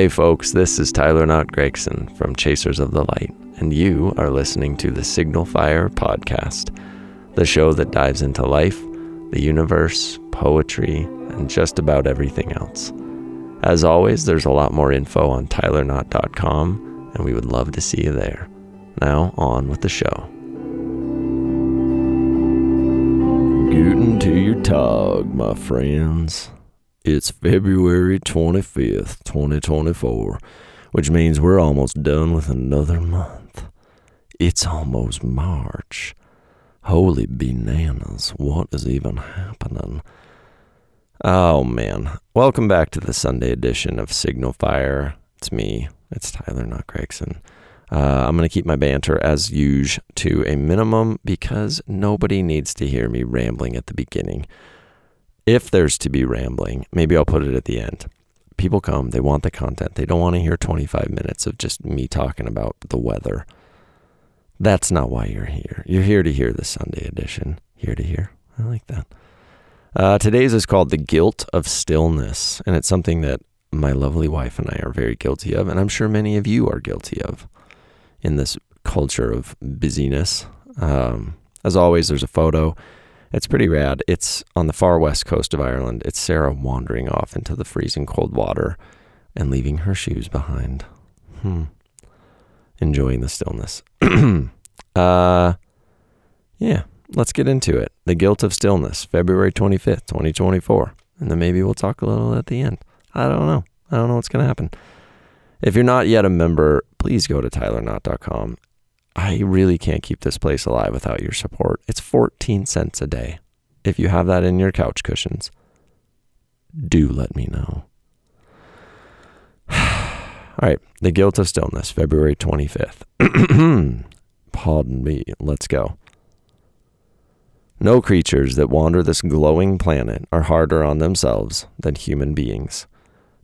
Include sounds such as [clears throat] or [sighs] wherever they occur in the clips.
Hey folks, this is Tyler Knott Gregson from Chasers of the Light, and you are listening to the Signal Fire Podcast, the show that dives into life, the universe, poetry, and just about everything else. As always, there's a lot more info on tylerknott.com, and we would love to see you there. Now, on with the show. Guten to your Tag, my friends. It's February 25th, 2024, which means we're almost done with another month. It's almost March. Holy bananas, what is even happening? Oh man, welcome back to the Sunday edition of Signal Fire. It's me, it's Tyler, Knott Gregson. Uh, I'm going to keep my banter as usual to a minimum because nobody needs to hear me rambling at the beginning if there's to be rambling, maybe I'll put it at the end. People come, they want the content. They don't want to hear 25 minutes of just me talking about the weather. That's not why you're here. You're here to hear the Sunday edition. Here to hear. I like that. Uh, today's is called The Guilt of Stillness, and it's something that my lovely wife and I are very guilty of, and I'm sure many of you are guilty of in this culture of busyness. Um, as always, there's a photo it's pretty rad. It's on the far west coast of Ireland. It's Sarah wandering off into the freezing cold water and leaving her shoes behind. Hmm. Enjoying the stillness. [clears throat] uh, yeah, let's get into it. The Guilt of Stillness, February 25th, 2024. And then maybe we'll talk a little at the end. I don't know. I don't know what's going to happen. If you're not yet a member, please go to tylerknott.com I really can't keep this place alive without your support. It's 14 cents a day. If you have that in your couch cushions, do let me know. [sighs] All right, The Guilt of Stillness, February 25th. [clears throat] Pardon me, let's go. No creatures that wander this glowing planet are harder on themselves than human beings.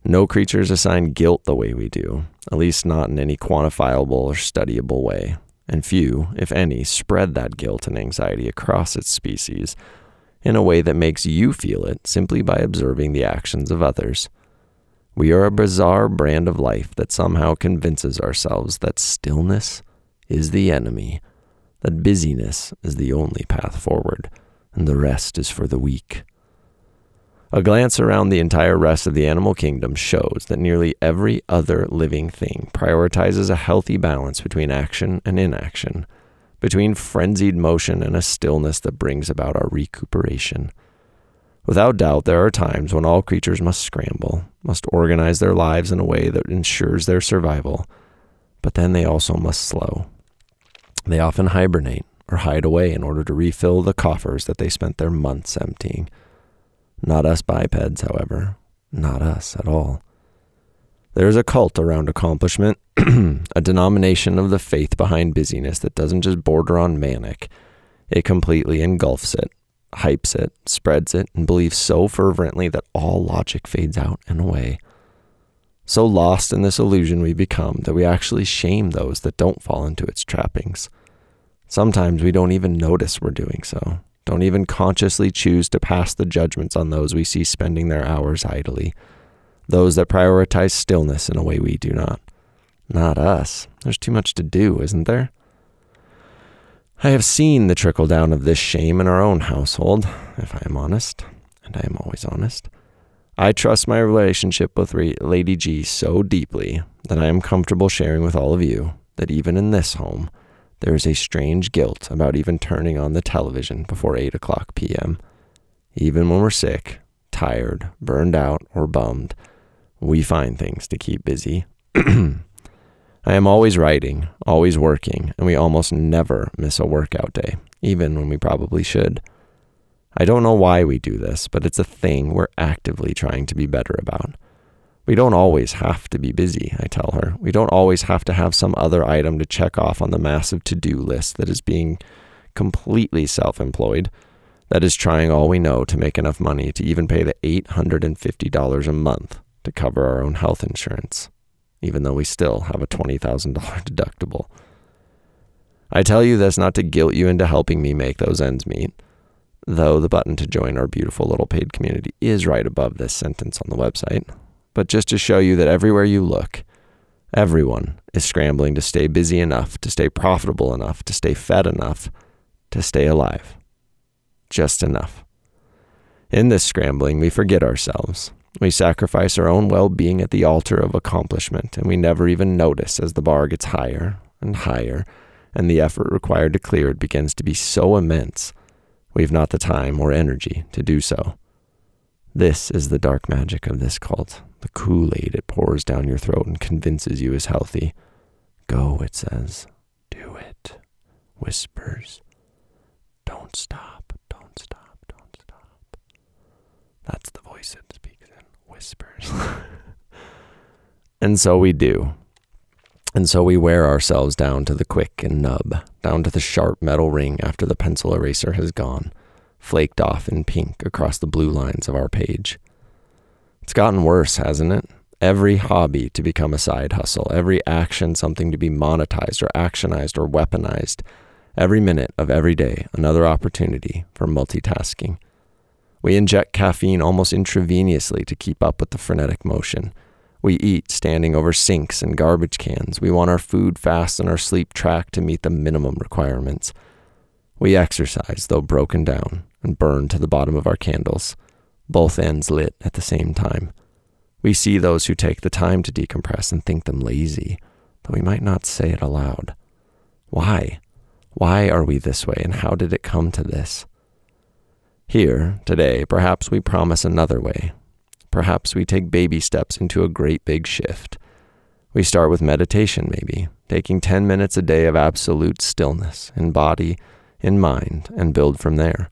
No creatures assign guilt the way we do, at least not in any quantifiable or studyable way and few, if any, spread that guilt and anxiety across its species in a way that makes you feel it simply by observing the actions of others. We are a bizarre brand of life that somehow convinces ourselves that stillness is the enemy, that busyness is the only path forward, and the rest is for the weak. A glance around the entire rest of the animal kingdom shows that nearly every other living thing prioritizes a healthy balance between action and inaction, between frenzied motion and a stillness that brings about our recuperation. Without doubt, there are times when all creatures must scramble, must organize their lives in a way that ensures their survival, but then they also must slow. They often hibernate or hide away in order to refill the coffers that they spent their months emptying. Not us bipeds, however. Not us at all. There is a cult around accomplishment, [clears throat] a denomination of the faith behind busyness that doesn't just border on manic. It completely engulfs it, hypes it, spreads it, and believes so fervently that all logic fades out and away. So lost in this illusion we become that we actually shame those that don't fall into its trappings. Sometimes we don't even notice we're doing so. Don't even consciously choose to pass the judgments on those we see spending their hours idly, those that prioritize stillness in a way we do not. Not us. There's too much to do, isn't there? I have seen the trickle down of this shame in our own household, if I am honest, and I am always honest. I trust my relationship with Lady G so deeply that I am comfortable sharing with all of you that even in this home, there is a strange guilt about even turning on the television before 8 o'clock p.m. Even when we're sick, tired, burned out, or bummed, we find things to keep busy. [clears throat] I am always writing, always working, and we almost never miss a workout day, even when we probably should. I don't know why we do this, but it's a thing we're actively trying to be better about. We don't always have to be busy, I tell her. We don't always have to have some other item to check off on the massive to do list that is being completely self employed, that is trying all we know to make enough money to even pay the $850 a month to cover our own health insurance, even though we still have a $20,000 deductible. I tell you this not to guilt you into helping me make those ends meet, though the button to join our beautiful little paid community is right above this sentence on the website but just to show you that everywhere you look, everyone is scrambling to stay busy enough, to stay profitable enough, to stay fed enough, to stay alive. Just enough. In this scrambling, we forget ourselves. We sacrifice our own well being at the altar of accomplishment, and we never even notice as the bar gets higher and higher, and the effort required to clear it begins to be so immense, we've not the time or energy to do so. This is the dark magic of this cult. The Kool Aid it pours down your throat and convinces you is healthy. Go, it says. Do it. Whispers. Don't stop. Don't stop. Don't stop. That's the voice it speaks in whispers. [laughs] and so we do. And so we wear ourselves down to the quick and nub, down to the sharp metal ring after the pencil eraser has gone, flaked off in pink across the blue lines of our page. It's gotten worse, hasn't it? Every hobby to become a side hustle, every action something to be monetized or actionized or weaponized, every minute of every day another opportunity for multitasking. We inject caffeine almost intravenously to keep up with the frenetic motion. We eat standing over sinks and garbage cans. We want our food fast and our sleep tracked to meet the minimum requirements. We exercise, though broken down, and burn to the bottom of our candles, both ends lit at the same time. We see those who take the time to decompress and think them lazy, though we might not say it aloud. Why? Why are we this way, and how did it come to this? Here, today, perhaps we promise another way. Perhaps we take baby steps into a great big shift. We start with meditation, maybe, taking 10 minutes a day of absolute stillness in body, in mind, and build from there.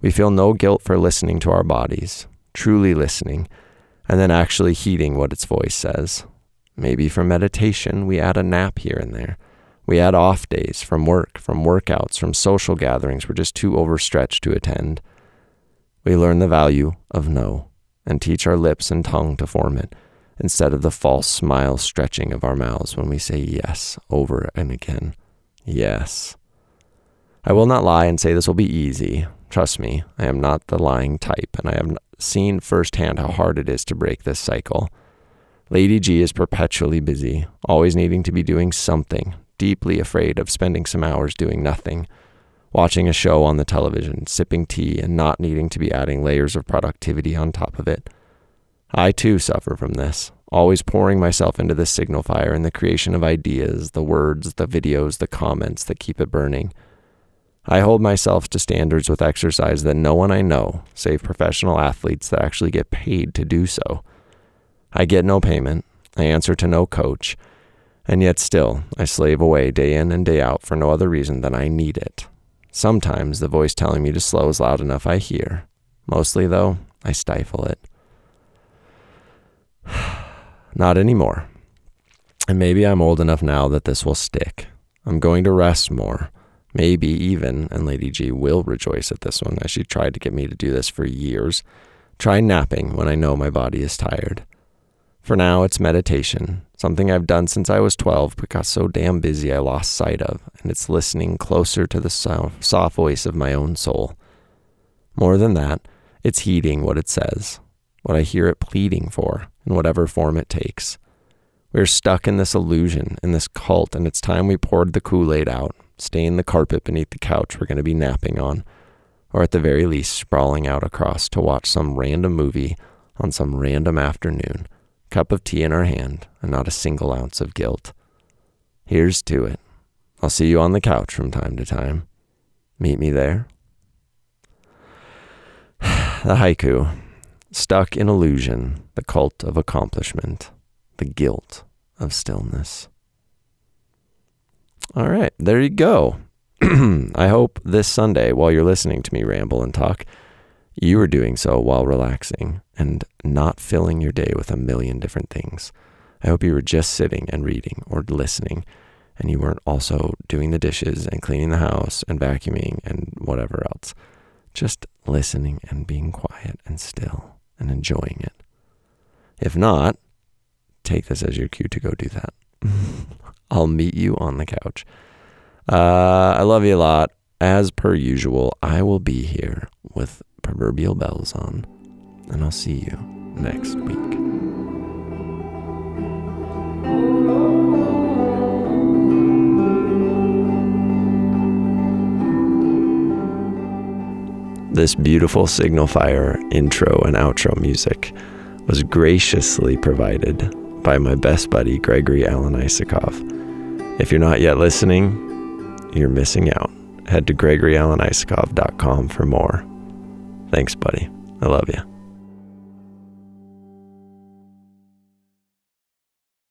We feel no guilt for listening to our bodies, truly listening, and then actually heeding what its voice says. Maybe for meditation, we add a nap here and there. We add off days from work, from workouts, from social gatherings we're just too overstretched to attend. We learn the value of no and teach our lips and tongue to form it instead of the false smile stretching of our mouths when we say yes over and again. Yes. I will not lie and say this will be easy. Trust me, I am not the lying type, and I have seen firsthand how hard it is to break this cycle. Lady G is perpetually busy, always needing to be doing something, deeply afraid of spending some hours doing nothing watching a show on the television, sipping tea, and not needing to be adding layers of productivity on top of it. I too suffer from this, always pouring myself into this signal fire in the creation of ideas, the words, the videos, the comments that keep it burning. I hold myself to standards with exercise that no one I know, save professional athletes that actually get paid to do so. I get no payment, I answer to no coach, and yet still I slave away day in and day out for no other reason than I need it. Sometimes the voice telling me to slow is loud enough I hear. Mostly, though, I stifle it. [sighs] Not anymore. And maybe I'm old enough now that this will stick. I'm going to rest more. Maybe even, and Lady G will rejoice at this one, as she tried to get me to do this for years, try napping when I know my body is tired. For now, it's meditation, something I've done since I was 12 but got so damn busy I lost sight of, and it's listening closer to the soft voice of my own soul. More than that, it's heeding what it says, what I hear it pleading for, in whatever form it takes. We're stuck in this illusion, in this cult, and it's time we poured the Kool Aid out, stained the carpet beneath the couch we're going to be napping on, or at the very least, sprawling out across to watch some random movie on some random afternoon cup of tea in our hand, and not a single ounce of guilt. Here's to it. I'll see you on the couch from time to time. Meet me there. [sighs] the haiku stuck in illusion, the cult of accomplishment, the guilt of stillness. All right, there you go. [clears throat] I hope this Sunday, while you're listening to me ramble and talk, you are doing so while relaxing and not filling your day with a million different things. I hope you were just sitting and reading or listening and you weren't also doing the dishes and cleaning the house and vacuuming and whatever else. Just listening and being quiet and still and enjoying it. If not, take this as your cue to go do that. [laughs] I'll meet you on the couch. Uh, I love you a lot. As per usual, I will be here with proverbial bells on, and I'll see you next week. This beautiful Signal Fire intro and outro music was graciously provided by my best buddy Gregory Alan Isakov. If you're not yet listening, you're missing out. Head to gregoryalanisakov.com for more. Thanks, buddy. I love you.